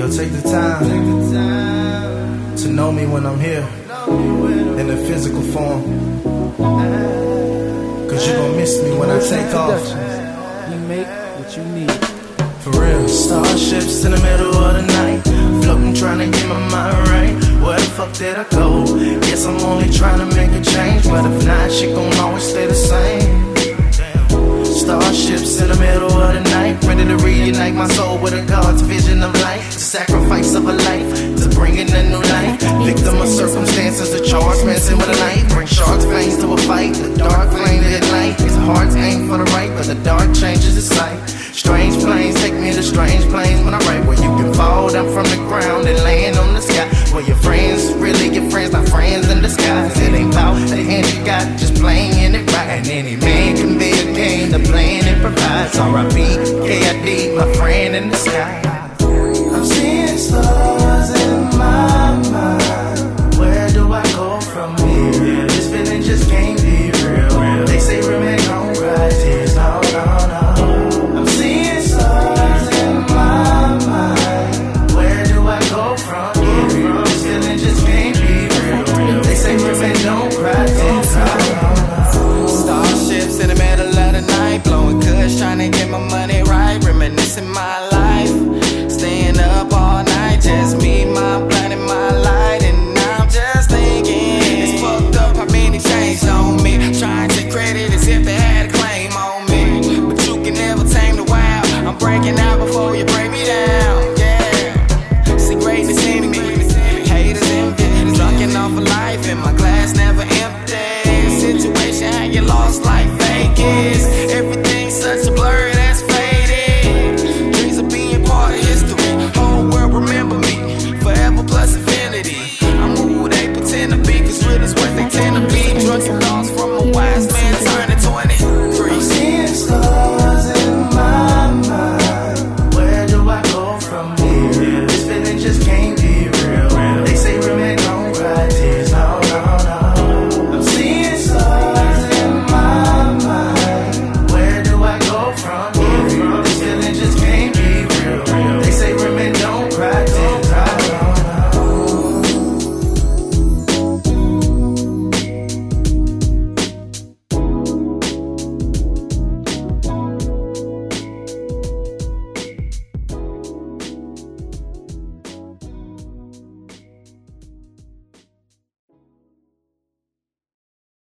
Yo, take the time to know me when I'm here in the physical form. Cause you gon' miss me when I take off. We make what you need. For real. Starships in the middle of the night. Floating, trying to get my mind right. Where the fuck did I go? Guess I'm only trying to make a change. But if not, shit gon' always stay the same. Starships in the middle of the night, ready to reunite my soul with a God's vision of life. The sacrifice of a life to bring in a new life. Victim of circumstances, the charge messing with a knife. Bring sharks fangs to a fight. The dark flame at night. His heart's aim for the right, but the dark changes its sight. Strange planes take me to strange planes when I write where you can fall down from the ground and land on the sky. Where your friends really your friends, not friends in disguise. It ain't about the hand you got, just playing it right. And any man provides. R.I.P. K.I.D. my friend in the sky. I'm seeing stars Breaking out before you break me down. Yeah. See greatness in me. Haters envy. Sucking off a life, and my glass never empty. Situation how you lost life, fake it.